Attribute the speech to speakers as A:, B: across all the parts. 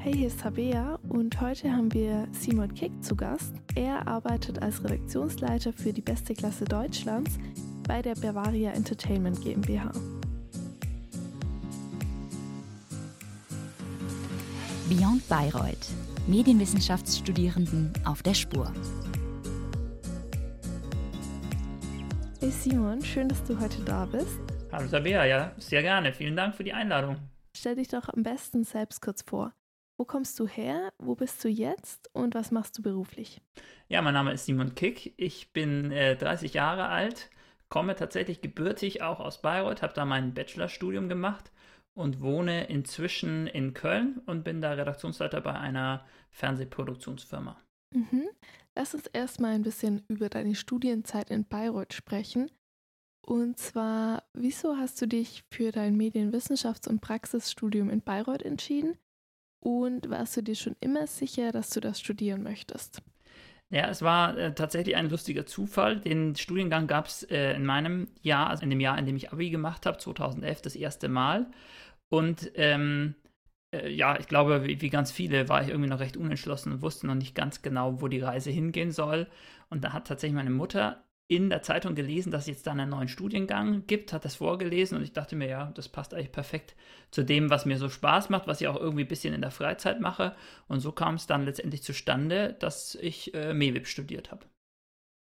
A: Hey, hier ist Tabea und heute haben wir Simon Kick zu Gast. Er arbeitet als Redaktionsleiter für die beste Klasse Deutschlands bei der Bavaria Entertainment GmbH.
B: Beyond Bayreuth. Medienwissenschaftsstudierenden auf der Spur.
A: Hey Simon, schön, dass du heute da bist.
C: Hallo Sabea, ja, sehr gerne. Vielen Dank für die Einladung.
A: Stell dich doch am besten selbst kurz vor. Wo kommst du her? Wo bist du jetzt? Und was machst du beruflich?
C: Ja, mein Name ist Simon Kick. Ich bin äh, 30 Jahre alt, komme tatsächlich gebürtig auch aus Bayreuth, habe da mein Bachelorstudium gemacht und wohne inzwischen in Köln und bin da Redaktionsleiter bei einer Fernsehproduktionsfirma.
A: Mhm. Lass uns erstmal ein bisschen über deine Studienzeit in Bayreuth sprechen. Und zwar, wieso hast du dich für dein Medienwissenschafts- und Praxisstudium in Bayreuth entschieden? Und warst du dir schon immer sicher, dass du das studieren möchtest?
C: Ja, es war äh, tatsächlich ein lustiger Zufall. Den Studiengang gab es äh, in meinem Jahr, also in dem Jahr, in dem ich Abi gemacht habe, 2011, das erste Mal. Und ähm, äh, ja, ich glaube, wie, wie, ganz viele war ich irgendwie noch recht unentschlossen und wusste noch nicht ganz genau, wo die Reise hingehen soll. Und da hat tatsächlich meine Mutter in der Zeitung gelesen, dass es jetzt da einen neuen Studiengang gibt, hat das vorgelesen und ich dachte mir, ja, das passt eigentlich perfekt zu dem, was mir so Spaß macht, was ich auch irgendwie ein bisschen in der Freizeit mache. Und so kam es dann letztendlich zustande, dass ich äh, MEWIP studiert habe.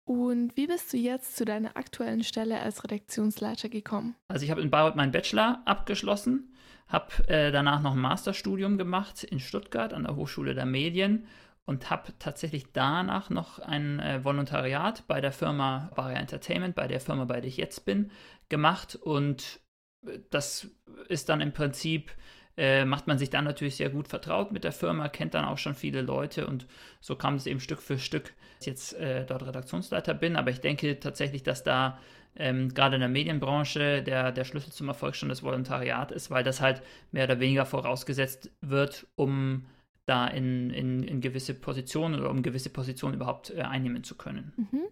A: Und wie bist du jetzt zu deiner aktuellen Stelle als Redaktionsleiter gekommen?
C: Also ich habe in Bayreuth meinen Bachelor abgeschlossen, habe äh, danach noch ein Masterstudium gemacht in Stuttgart an der Hochschule der Medien und habe tatsächlich danach noch ein äh, Volontariat bei der Firma Baria Entertainment, bei der Firma, bei der ich jetzt bin, gemacht. Und äh, das ist dann im Prinzip, äh, macht man sich dann natürlich sehr gut vertraut mit der Firma, kennt dann auch schon viele Leute und so kam es eben Stück für Stück, dass ich jetzt äh, dort Redaktionsleiter bin. Aber ich denke tatsächlich, dass da ähm, gerade in der Medienbranche der, der Schlüssel zum Erfolg schon das Volontariat ist, weil das halt mehr oder weniger vorausgesetzt wird, um da in, in, in gewisse Positionen oder um gewisse Positionen überhaupt äh, einnehmen zu können.
A: Mhm.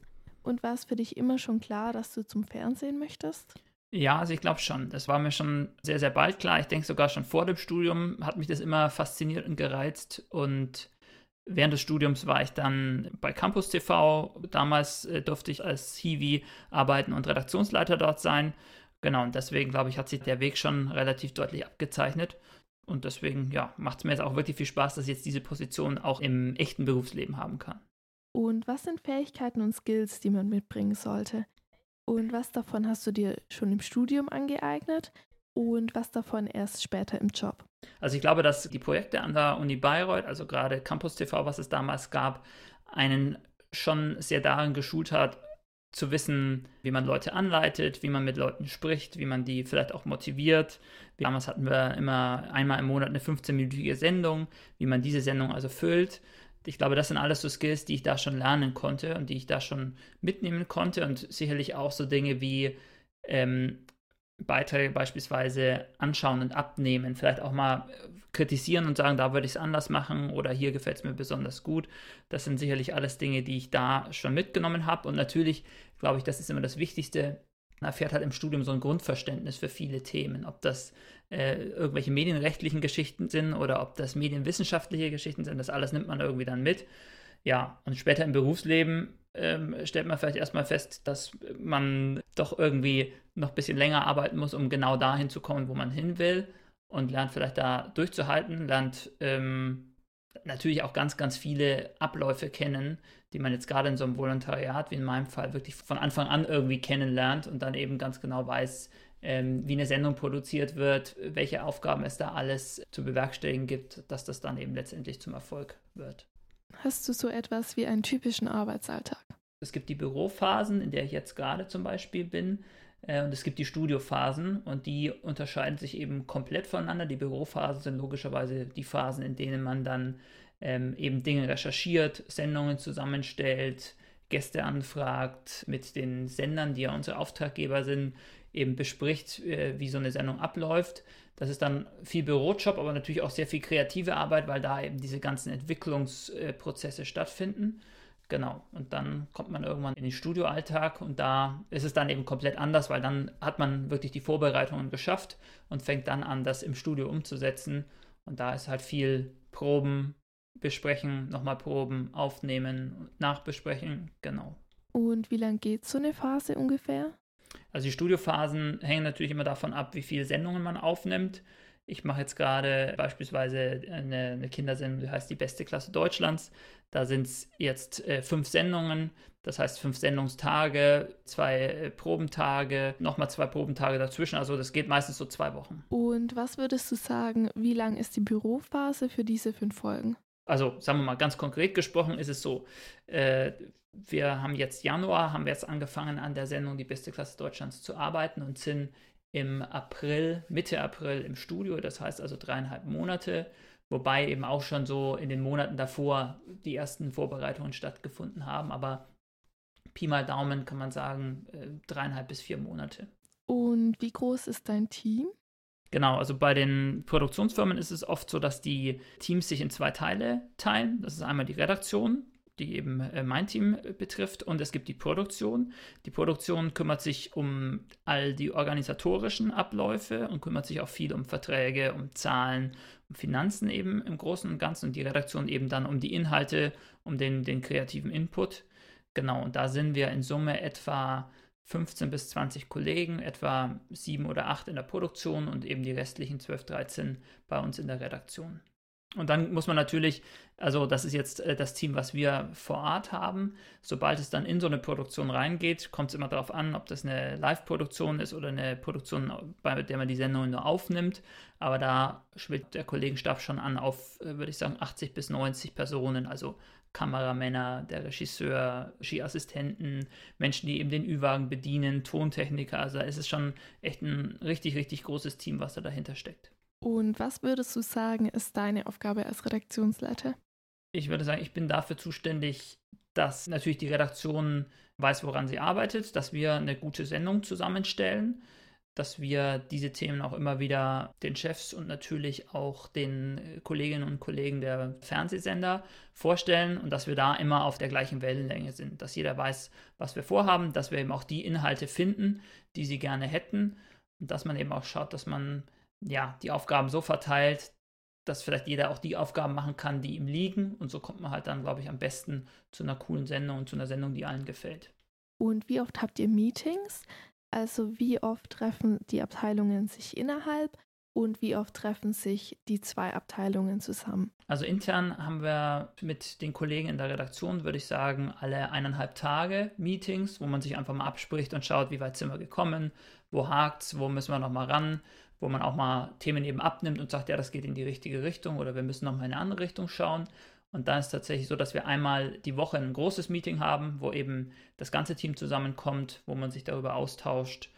A: Und war es für dich immer schon klar, dass du zum Fernsehen möchtest?
C: Ja, also ich glaube schon. Das war mir schon sehr, sehr bald klar. Ich denke sogar schon vor dem Studium hat mich das immer fasziniert und gereizt. Und während des Studiums war ich dann bei Campus TV. Damals äh, durfte ich als Hiwi arbeiten und Redaktionsleiter dort sein. Genau, und deswegen glaube ich, hat sich der Weg schon relativ deutlich abgezeichnet. Und deswegen, ja, macht es mir jetzt auch wirklich viel Spaß, dass ich jetzt diese Position auch im echten Berufsleben haben kann.
A: Und was sind Fähigkeiten und Skills, die man mitbringen sollte? Und was davon hast du dir schon im Studium angeeignet? Und was davon erst später im Job?
C: Also ich glaube, dass die Projekte an der Uni Bayreuth, also gerade Campus TV, was es damals gab, einen schon sehr darin geschult hat, zu wissen, wie man Leute anleitet, wie man mit Leuten spricht, wie man die vielleicht auch motiviert. Damals hatten wir immer einmal im Monat eine 15-minütige Sendung, wie man diese Sendung also füllt. Ich glaube, das sind alles so Skills, die ich da schon lernen konnte und die ich da schon mitnehmen konnte und sicherlich auch so Dinge wie ähm, Beiträge beispielsweise anschauen und abnehmen, vielleicht auch mal kritisieren und sagen, da würde ich es anders machen oder hier gefällt es mir besonders gut. Das sind sicherlich alles Dinge, die ich da schon mitgenommen habe. Und natürlich, glaube ich, das ist immer das Wichtigste. Man erfährt halt im Studium so ein Grundverständnis für viele Themen, ob das äh, irgendwelche medienrechtlichen Geschichten sind oder ob das medienwissenschaftliche Geschichten sind. Das alles nimmt man irgendwie dann mit. Ja, und später im Berufsleben ähm, stellt man vielleicht erstmal fest, dass man doch irgendwie noch ein bisschen länger arbeiten muss, um genau dahin zu kommen, wo man hin will und lernt vielleicht da durchzuhalten, lernt ähm, natürlich auch ganz, ganz viele Abläufe kennen, die man jetzt gerade in so einem Volontariat, wie in meinem Fall, wirklich von Anfang an irgendwie kennenlernt und dann eben ganz genau weiß, ähm, wie eine Sendung produziert wird, welche Aufgaben es da alles zu bewerkstelligen gibt, dass das dann eben letztendlich zum Erfolg wird.
A: Hast du so etwas wie einen typischen Arbeitsalltag?
C: Es gibt die Bürophasen, in der ich jetzt gerade zum Beispiel bin. Äh, und es gibt die Studiophasen und die unterscheiden sich eben komplett voneinander. Die Bürophasen sind logischerweise die Phasen, in denen man dann ähm, eben Dinge recherchiert, Sendungen zusammenstellt, Gäste anfragt, mit den Sendern, die ja unsere Auftraggeber sind, eben bespricht, äh, wie so eine Sendung abläuft. Das ist dann viel Bürojob, aber natürlich auch sehr viel kreative Arbeit, weil da eben diese ganzen Entwicklungsprozesse stattfinden. Genau, und dann kommt man irgendwann in den Studioalltag und da ist es dann eben komplett anders, weil dann hat man wirklich die Vorbereitungen geschafft und fängt dann an, das im Studio umzusetzen. Und da ist halt viel Proben, besprechen, nochmal proben, aufnehmen, nachbesprechen, genau.
A: Und wie lange geht so eine Phase ungefähr?
C: Also die Studiophasen hängen natürlich immer davon ab, wie viele Sendungen man aufnimmt. Ich mache jetzt gerade beispielsweise eine, eine, Kindersendung, die heißt Die beste Klasse Deutschlands. Da sind es jetzt äh, fünf Sendungen, das heißt fünf Sendungstage, zwei äh, Probentage, nochmal zwei Probentage dazwischen. Also das geht meistens so zwei Wochen.
A: Und was würdest du sagen, wie lang ist die Bürophase für diese fünf Folgen?
C: Also sagen wir mal ganz konkret gesprochen, ist es so, äh, wir haben jetzt Januar, haben wir jetzt angefangen an der Sendung Die beste Klasse Deutschlands zu arbeiten und sind im April, Mitte April im Studio, das heißt also dreieinhalb Monate, wobei eben auch schon so in den Monaten davor die ersten Vorbereitungen stattgefunden haben, aber Pi mal Daumen kann man sagen, äh, dreieinhalb bis vier Monate.
A: Und wie groß ist dein Team?
C: Genau, also bei den Produktionsfirmen ist es oft so, dass die Teams sich in zwei Teile teilen. Das ist einmal die Redaktion, die eben äh, mein Team äh, betrifft. Und es gibt die Produktion. Die Produktion kümmert sich um all die organisatorischen Abläufe und kümmert sich auch viel um Verträge, um Zahlen, um Finanzen eben im Großen und Ganzen. Und die Redaktion eben dann um die Inhalte, um den, den kreativen Input. Genau, und da sind wir in Summe etwa 15 bis 20 Kollegen, etwa sieben oder acht in der Produktion und eben die restlichen 12, 13 bei uns in der Redaktion. Und dann muss man natürlich, also das ist jetzt äh, das Team, was wir vor Ort haben. Sobald es dann in so eine Produktion reingeht, kommt es immer darauf an, ob das eine Live-Produktion ist oder eine Produktion, bei der man die Sendung nur aufnimmt. Aber da schwillt der Kollegenstab schon an auf, äh, würde ich sagen, 80 bis 90 Personen, also Kameramänner, der Regisseur, Skiassistenten, Menschen, die eben den Ü-Wagen bedienen, Tontechniker. Also es ist schon echt ein richtig, richtig großes Team, was da dahinter steckt.
A: Und was würdest du sagen, ist deine Aufgabe als Redaktionsleiter?
C: Ich würde sagen, ich bin dafür zuständig, dass natürlich die Redaktion weiß, woran sie arbeitet, dass wir eine gute Sendung zusammenstellen, dass wir diese Themen auch immer wieder den Chefs und natürlich auch den Kolleginnen und Kollegen der Fernsehsender vorstellen und dass wir da immer auf der gleichen Wellenlänge sind, dass jeder weiß, was wir vorhaben, dass wir eben auch die Inhalte finden, die sie gerne hätten und dass man eben auch schaut, dass man ja, die Aufgaben so verteilt, dass vielleicht jeder auch die Aufgaben machen kann, die ihm liegen. Und so kommt man halt dann, glaube ich, am besten zu einer coolen Sendung und zu einer Sendung, die allen gefällt.
A: Und wie oft habt ihr Meetings? Also wie oft treffen die Abteilungen sich innerhalb und wie oft treffen sich die zwei Abteilungen zusammen?
C: Also intern haben wir mit den Kollegen in der Redaktion, würde ich sagen, alle eineinhalb Tage Meetings, wo man sich einfach mal abspricht und schaut, wie weit sind wir gekommen, wo hakt es, wo müssen wir nochmal ran, wo man auch mal Themen eben abnimmt und sagt, ja, das geht in die richtige Richtung oder wir müssen nochmal in eine andere Richtung schauen. Und dann ist es tatsächlich so, dass wir einmal die Woche ein großes Meeting haben, wo eben das ganze Team zusammenkommt, wo man sich darüber austauscht.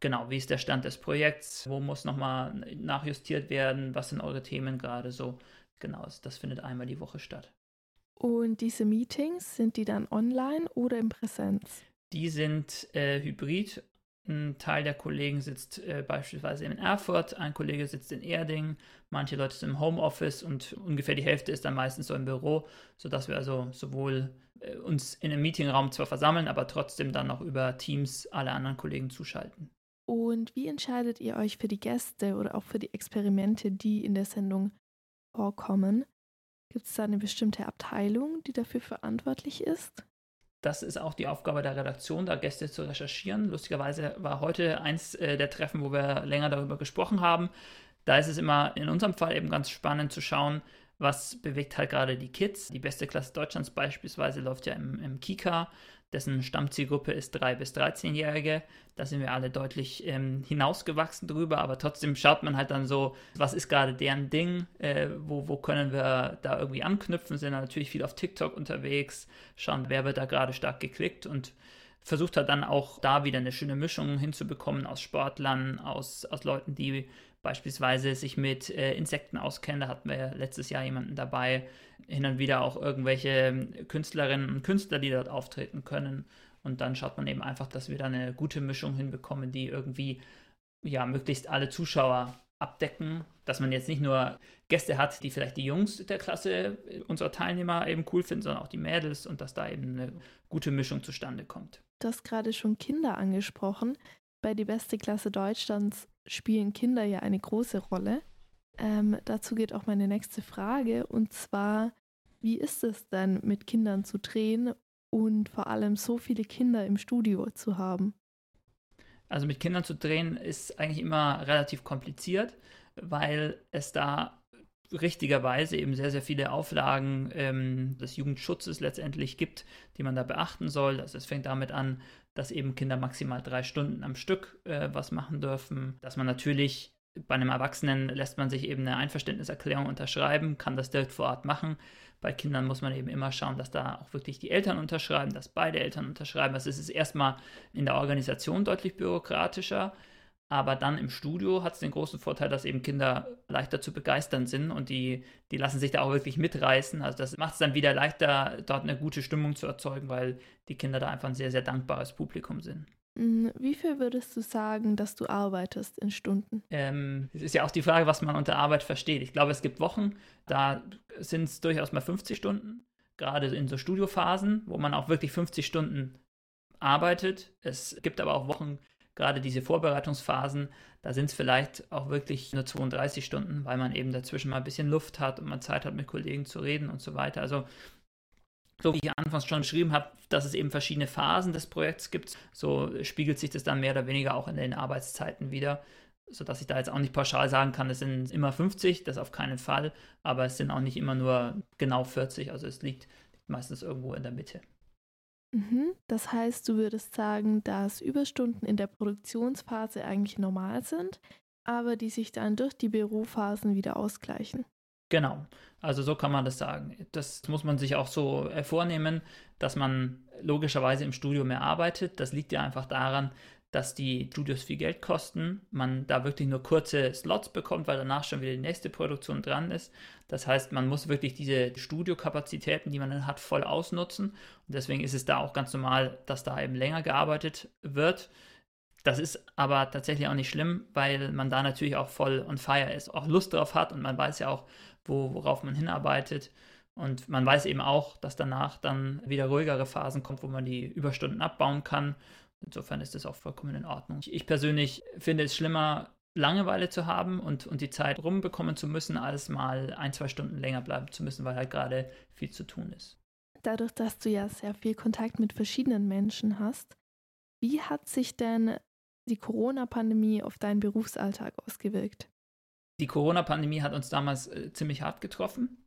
C: Genau, wie ist der Stand des Projekts? Wo muss nochmal nachjustiert werden? Was sind eure Themen gerade so? Genau, das findet einmal die Woche statt.
A: Und diese Meetings, sind die dann online oder in Präsenz?
C: Die sind äh, hybrid ein Teil der Kollegen sitzt äh, beispielsweise in Erfurt, ein Kollege sitzt in Erding, manche Leute sind im Homeoffice und ungefähr die Hälfte ist dann meistens so im Büro, sodass wir also sowohl äh, uns in einem Meetingraum zwar versammeln, aber trotzdem dann noch über Teams alle anderen Kollegen zuschalten.
A: Und wie entscheidet ihr euch für die Gäste oder auch für die Experimente, die in der Sendung vorkommen? Gibt es da eine bestimmte Abteilung, die dafür verantwortlich ist?
C: Das ist auch die Aufgabe der Redaktion, da Gäste zu recherchieren. Lustigerweise war heute eins äh, der Treffen, wo wir länger darüber gesprochen haben. Da ist es immer in unserem Fall eben ganz spannend zu schauen, was bewegt halt gerade die Kids. Die beste Klasse Deutschlands beispielsweise läuft ja im, im Kika dessen Stammzielgruppe ist 3- bis 13-Jährige. Da sind wir alle deutlich ähm, hinausgewachsen drüber, aber trotzdem schaut man halt dann so, was ist gerade deren Ding, äh, wo, wo können wir da irgendwie anknüpfen, sind natürlich viel auf TikTok unterwegs, schauen, wer wird da gerade stark geklickt und versucht halt dann auch da wieder eine schöne Mischung hinzubekommen aus Sportlern, aus, aus Leuten, die beispielsweise sich mit äh, Insekten auskennen. Da hatten wir letztes Jahr jemanden dabei. Hin und wieder auch irgendwelche Künstlerinnen und Künstler, die dort auftreten können. Und dann schaut man eben einfach, dass wir da eine gute Mischung hinbekommen, die irgendwie ja möglichst alle Zuschauer abdecken, dass man jetzt nicht nur Gäste hat, die vielleicht die Jungs der Klasse unserer Teilnehmer eben cool finden, sondern auch die Mädels und dass da eben eine gute Mischung zustande kommt.
A: Du hast gerade schon Kinder angesprochen. Bei die beste Klasse Deutschlands spielen Kinder ja eine große Rolle. Ähm, dazu geht auch meine nächste Frage und zwar, wie ist es denn mit Kindern zu drehen und vor allem so viele Kinder im Studio zu haben?
C: Also mit Kindern zu drehen ist eigentlich immer relativ kompliziert, weil es da richtigerweise eben sehr, sehr viele Auflagen ähm, des Jugendschutzes letztendlich gibt, die man da beachten soll. Also es fängt damit an, dass eben Kinder maximal drei Stunden am Stück äh, was machen dürfen, dass man natürlich bei einem Erwachsenen lässt man sich eben eine Einverständniserklärung unterschreiben, kann das direkt vor Ort machen. Bei Kindern muss man eben immer schauen, dass da auch wirklich die Eltern unterschreiben, dass beide Eltern unterschreiben. Also es ist erstmal in der Organisation deutlich bürokratischer. Aber dann im Studio hat es den großen Vorteil, dass eben Kinder leichter zu begeistern sind und die, die lassen sich da auch wirklich mitreißen. Also das macht es dann wieder leichter, dort eine gute Stimmung zu erzeugen, weil die Kinder da einfach ein sehr, sehr dankbares Publikum sind.
A: Mm, wie viel würdest du sagen, dass du arbeitest in Stunden?
C: Ähm, es ist ja auch die Frage, was man unter Arbeit versteht. Ich glaube, es gibt Wochen, da sind es durchaus mal 50 Stunden, gerade in so Studiophasen, wo man auch wirklich 50 Stunden arbeitet. Es gibt aber auch Wochen, gerade diese Vorbereitungsphasen, da sind es vielleicht auch wirklich nur 32 Stunden, weil man eben dazwischen mal ein bisschen Luft hat und man Zeit hat, mit Kollegen zu reden und so weiter. Also so wie ich anfangs schon beschrieben habe, dass es eben verschiedene Phasen des Projekts gibt, so spiegelt sich das dann mehr oder weniger auch in den Arbeitszeiten wieder, sodass ich da jetzt auch nicht pauschal sagen kann, es sind immer 50, das auf keinen Fall, aber es sind auch nicht immer nur genau 40, also es liegt meistens irgendwo in der Mitte.
A: Mhm. Das heißt, du würdest sagen, dass Überstunden in der Produktionsphase eigentlich normal sind, aber die sich dann durch die Bürophasen wieder ausgleichen.
C: Genau, also so kann man das sagen. Das muss man sich auch so äh, vornehmen, dass man logischerweise im Studio mehr arbeitet. Das liegt ja einfach daran, dass die Studios viel Geld kosten, man da wirklich nur kurze Slots bekommt, weil danach schon wieder die nächste Produktion dran ist. Das heißt, man muss wirklich diese Studiokapazitäten, die man dann hat, voll ausnutzen. Und deswegen ist es da auch ganz normal, dass da eben länger gearbeitet wird. Das ist aber tatsächlich auch nicht schlimm, weil man da natürlich auch voll on fire ist, auch Lust drauf hat und man weiß ja auch, wo, worauf man hinarbeitet. Und man weiß eben auch, dass danach dann wieder ruhigere Phasen kommt, wo man die Überstunden abbauen kann Insofern ist das auch vollkommen in Ordnung. Ich persönlich finde es schlimmer, Langeweile zu haben und, und die Zeit rumbekommen zu müssen, als mal ein, zwei Stunden länger bleiben zu müssen, weil halt gerade viel zu tun ist.
A: Dadurch, dass du ja sehr viel Kontakt mit verschiedenen Menschen hast, wie hat sich denn die Corona-Pandemie auf deinen Berufsalltag ausgewirkt?
C: Die Corona-Pandemie hat uns damals äh, ziemlich hart getroffen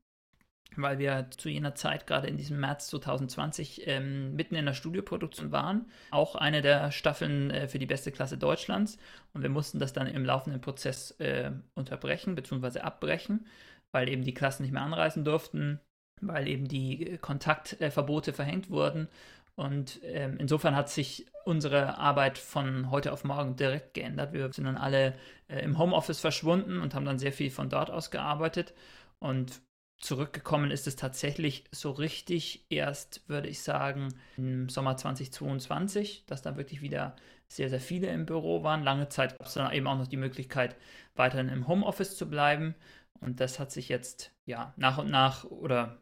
C: weil wir zu jener Zeit, gerade in diesem März 2020, ähm, mitten in der Studioproduktion waren. Auch eine der Staffeln äh, für die beste Klasse Deutschlands. Und wir mussten das dann im laufenden Prozess äh, unterbrechen bzw. abbrechen, weil eben die Klassen nicht mehr anreisen durften, weil eben die Kontaktverbote verhängt wurden. Und ähm, insofern hat sich unsere Arbeit von heute auf morgen direkt geändert. Wir sind dann alle äh, im Homeoffice verschwunden und haben dann sehr viel von dort aus gearbeitet. Und Zurückgekommen ist es tatsächlich so richtig erst, würde ich sagen, im Sommer 2022, dass da wirklich wieder sehr, sehr viele im Büro waren. Lange Zeit gab es dann eben auch noch die Möglichkeit, weiterhin im Homeoffice zu bleiben. Und das hat sich jetzt ja nach und nach oder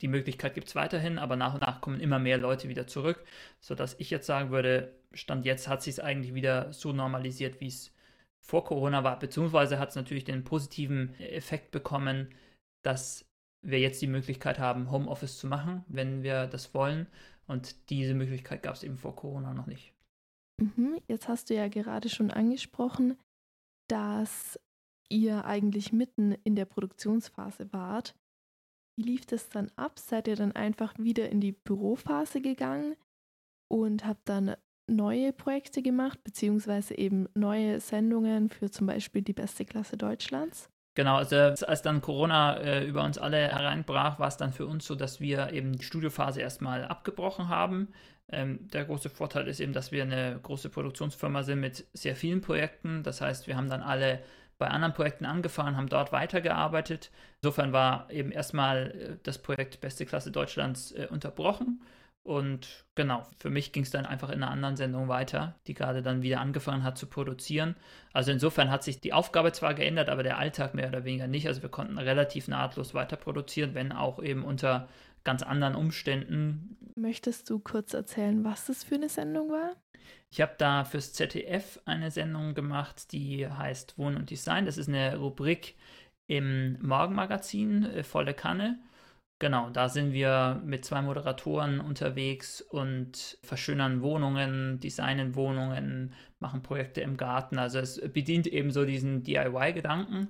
C: die Möglichkeit gibt es weiterhin, aber nach und nach kommen immer mehr Leute wieder zurück, sodass ich jetzt sagen würde, Stand jetzt hat sich es eigentlich wieder so normalisiert, wie es vor Corona war, beziehungsweise hat es natürlich den positiven Effekt bekommen, dass wir jetzt die Möglichkeit haben, Homeoffice zu machen, wenn wir das wollen. Und diese Möglichkeit gab es eben vor Corona noch nicht.
A: Mhm, jetzt hast du ja gerade schon angesprochen, dass ihr eigentlich mitten in der Produktionsphase wart. Wie lief das dann ab? Seid ihr dann einfach wieder in die Bürophase gegangen und habt dann neue Projekte gemacht, beziehungsweise eben neue Sendungen für zum Beispiel die beste Klasse Deutschlands?
C: Genau, also als dann Corona äh, über uns alle hereinbrach, war es dann für uns so, dass wir eben die Studiophase erstmal abgebrochen haben. Ähm, der große Vorteil ist eben, dass wir eine große Produktionsfirma sind mit sehr vielen Projekten. Das heißt, wir haben dann alle bei anderen Projekten angefangen, haben dort weitergearbeitet. Insofern war eben erstmal äh, das Projekt Beste Klasse Deutschlands äh, unterbrochen. Und genau, für mich ging es dann einfach in einer anderen Sendung weiter, die gerade dann wieder angefangen hat zu produzieren. Also insofern hat sich die Aufgabe zwar geändert, aber der Alltag mehr oder weniger nicht. Also wir konnten relativ nahtlos weiter produzieren, wenn auch eben unter ganz anderen Umständen.
A: Möchtest du kurz erzählen, was das für eine Sendung war?
C: Ich habe da fürs ZDF eine Sendung gemacht, die heißt Wohnen und Design. Das ist eine Rubrik, im Morgenmagazin äh, Volle Kanne. Genau, da sind wir mit zwei Moderatoren unterwegs und verschönern Wohnungen, designen Wohnungen, machen Projekte im Garten. Also es bedient eben so diesen DIY-Gedanken.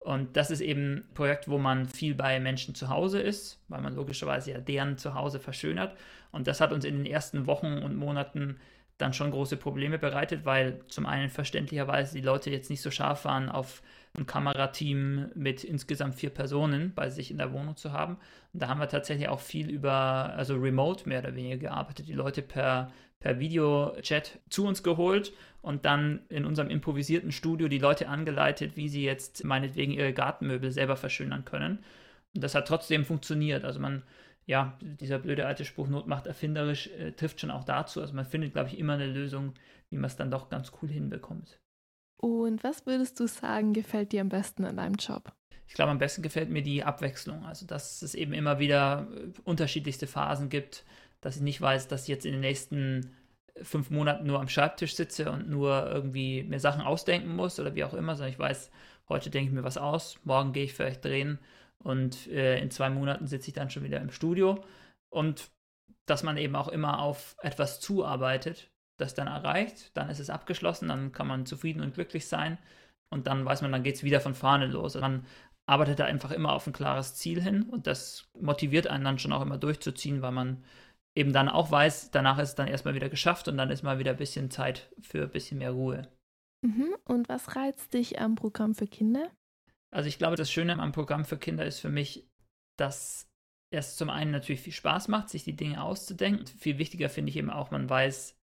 C: Und das ist eben ein Projekt, wo man viel bei Menschen zu Hause ist, weil man logischerweise ja deren Zuhause verschönert. Und das hat uns in den ersten Wochen und Monaten dann schon große Probleme bereitet, weil zum einen verständlicherweise die Leute jetzt nicht so scharf waren, auf ein Kamerateam mit insgesamt vier Personen bei sich in der Wohnung zu haben. Und da haben wir tatsächlich auch viel über, also remote mehr oder weniger gearbeitet, die Leute per, per Videochat zu uns geholt und dann in unserem improvisierten Studio die Leute angeleitet, wie sie jetzt meinetwegen ihre Gartenmöbel selber verschönern können. Und das hat trotzdem funktioniert. Also man ja, dieser blöde alte Spruch, Not macht erfinderisch, äh, trifft schon auch dazu. Also man findet, glaube ich, immer eine Lösung, wie man es dann doch ganz cool hinbekommt.
A: Und was würdest du sagen, gefällt dir am besten an deinem Job?
C: Ich glaube, am besten gefällt mir die Abwechslung. Also, dass es eben immer wieder äh, unterschiedlichste Phasen gibt, dass ich nicht weiß, dass ich jetzt in den nächsten fünf Monaten nur am Schreibtisch sitze und nur irgendwie mir Sachen ausdenken muss oder wie auch immer, sondern ich weiß, heute denke ich mir was aus, morgen gehe ich vielleicht drehen und äh, in zwei Monaten sitze ich dann schon wieder im Studio. Und dass man eben auch immer auf etwas zuarbeitet, das dann erreicht, dann ist es abgeschlossen, dann kann man zufrieden und glücklich sein und dann weiß man, dann geht es wieder von vorne los. Man arbeitet da einfach immer auf ein klares Ziel hin und das motiviert einen dann schon auch immer durchzuziehen, weil man eben dann auch weiß, danach ist es dann erstmal wieder geschafft und dann ist mal wieder ein bisschen Zeit für ein bisschen mehr Ruhe.
A: Mhm. Und was reizt dich am Programm für Kinder?
C: Also ich glaube, das Schöne am Programm für Kinder ist für mich, dass es zum einen natürlich viel Spaß macht, sich die Dinge auszudenken. Viel wichtiger finde ich eben auch, man weiß,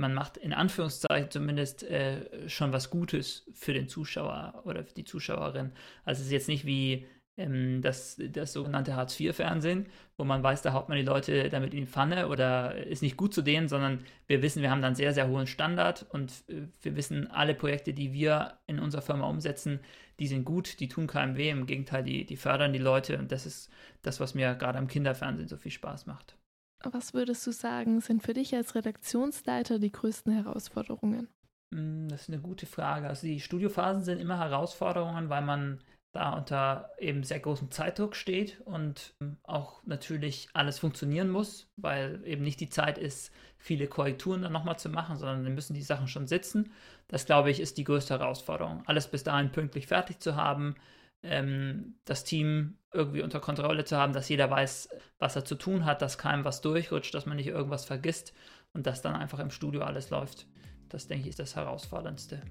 C: man macht in Anführungszeichen zumindest äh, schon was Gutes für den Zuschauer oder für die Zuschauerin. Also es ist jetzt nicht wie ähm, das, das sogenannte Hartz-IV-Fernsehen, wo man weiß, da haut man die Leute damit in die Pfanne oder ist nicht gut zu denen, sondern wir wissen, wir haben dann sehr, sehr hohen Standard und äh, wir wissen, alle Projekte, die wir in unserer Firma umsetzen, die sind gut, die tun keinem weh, im Gegenteil, die, die fördern die Leute und das ist das, was mir gerade am Kinderfernsehen so viel Spaß macht.
A: Was würdest du sagen, sind für dich als Redaktionsleiter die größten Herausforderungen?
C: Hm, das ist eine gute Frage. Also die Studiophasen sind immer Herausforderungen, weil man da unter eben sehr großem Zeitdruck steht und ähm, auch natürlich alles funktionieren muss, weil eben nicht die Zeit ist, viele Korrekturen dann nochmal zu machen, sondern dann müssen die Sachen schon sitzen. Das, glaube ich, ist die größte Herausforderung. Alles bis dahin pünktlich fertig zu haben, ähm, das Team irgendwie unter Kontrolle zu haben, dass jeder weiß, was er zu tun hat, dass keinem was durchrutscht, dass man nicht irgendwas vergisst und dass dann einfach im Studio alles läuft. Das, denke ich, ist das Herausforderndste.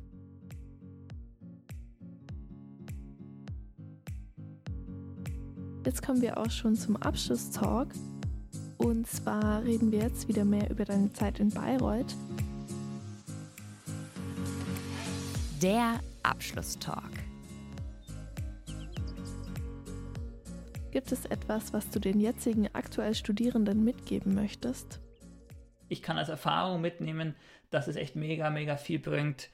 A: Jetzt kommen wir auch schon zum Abschlusstalk. Und zwar reden wir jetzt wieder mehr über deine Zeit in Bayreuth.
B: Der Abschlusstalk.
A: Gibt es etwas, was du den jetzigen aktuell Studierenden mitgeben möchtest?
C: Ich kann als Erfahrung mitnehmen, dass es echt mega, mega viel bringt,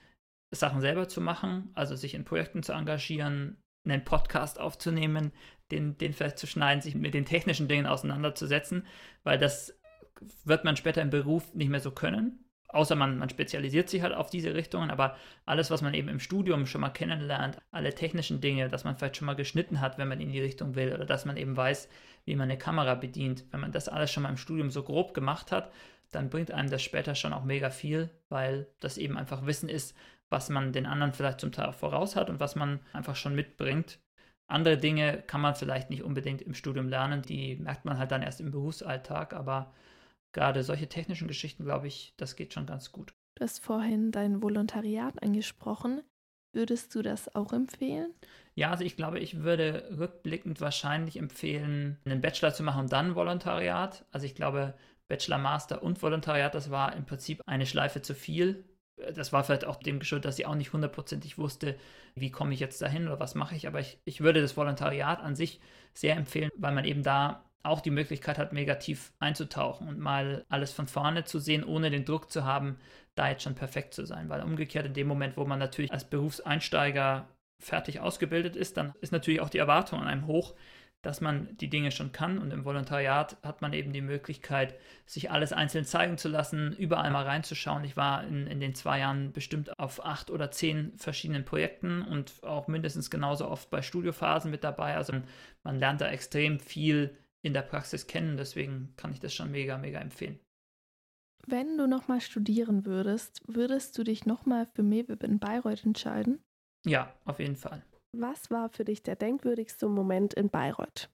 C: Sachen selber zu machen, also sich in Projekten zu engagieren, einen Podcast aufzunehmen, den, den vielleicht zu schneiden, sich mit den technischen Dingen auseinanderzusetzen, weil das wird man später im Beruf nicht mehr so können. Außer man, man spezialisiert sich halt auf diese Richtungen, aber alles, was man eben im Studium schon mal kennenlernt, alle technischen Dinge, dass man vielleicht schon mal geschnitten hat, wenn man in die Richtung will, oder dass man eben weiß, wie man eine Kamera bedient, wenn man das alles schon mal im Studium so grob gemacht hat, dann bringt einem das später schon auch mega viel, weil das eben einfach Wissen ist, was man den anderen vielleicht zum Teil auch voraus hat und was man einfach schon mitbringt. Andere Dinge kann man vielleicht nicht unbedingt im Studium lernen, die merkt man halt dann erst im Berufsalltag, aber gerade solche technischen Geschichten, glaube ich, das geht schon ganz gut.
A: Du hast vorhin dein Volontariat angesprochen. Würdest du das auch empfehlen?
C: Ja, also ich glaube, ich würde rückblickend wahrscheinlich empfehlen, einen Bachelor zu machen und dann Volontariat. Also ich glaube, Bachelor, Master und Volontariat, das war im Prinzip eine Schleife zu viel das war vielleicht auch dem geschuldet, dass ich auch nicht hundertprozentig wusste, wie komme ich jetzt dahin oder was mache ich. Aber ich, ich würde das Volontariat an sich sehr empfehlen, weil man eben da auch die Möglichkeit hat, mega tief einzutauchen und mal alles von vorne zu sehen, ohne den Druck zu haben, da jetzt schon perfekt zu sein. Weil umgekehrt in dem Moment, wo man natürlich als Berufseinsteiger fertig ausgebildet ist, dann ist natürlich auch die Erwartung an einem hoch, dass man die Dinge schon kann. Und im Volontariat hat man eben die Möglichkeit, sich alles einzeln zeigen zu lassen, überall mal reinzuschauen. Ich war in, in den zwei Jahren bestimmt auf acht oder zehn verschiedenen Projekten und auch mindestens genauso oft bei Studiophasen mit dabei. Also man lernt da extrem viel in der Praxis kennen. Deswegen kann ich das schon mega, mega empfehlen.
A: Wenn du nochmal studieren würdest, würdest du dich nochmal für MEWIB in Bayreuth entscheiden?
C: Ja, auf jeden Fall.
D: Was war für dich der denkwürdigste Moment in Bayreuth?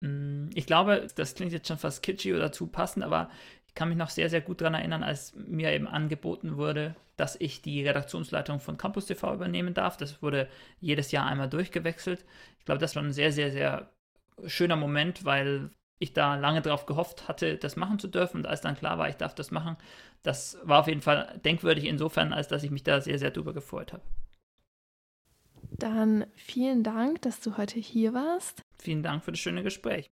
C: Mm, ich glaube, das klingt jetzt schon fast kitschy oder zu passend, aber ich kann mich noch sehr, sehr gut daran erinnern, als mir eben angeboten wurde, dass ich die Redaktionsleitung von Campus TV übernehmen darf. Das wurde jedes Jahr einmal durchgewechselt. Ich glaube, das war ein sehr, sehr, sehr schöner Moment, weil ich da lange darauf gehofft hatte, das machen zu dürfen. Und als dann klar war, ich darf das machen, das war auf jeden Fall denkwürdig insofern, als dass ich mich da sehr, sehr drüber gefreut habe.
A: Dann vielen Dank, dass du heute hier warst.
C: Vielen Dank für das schöne Gespräch.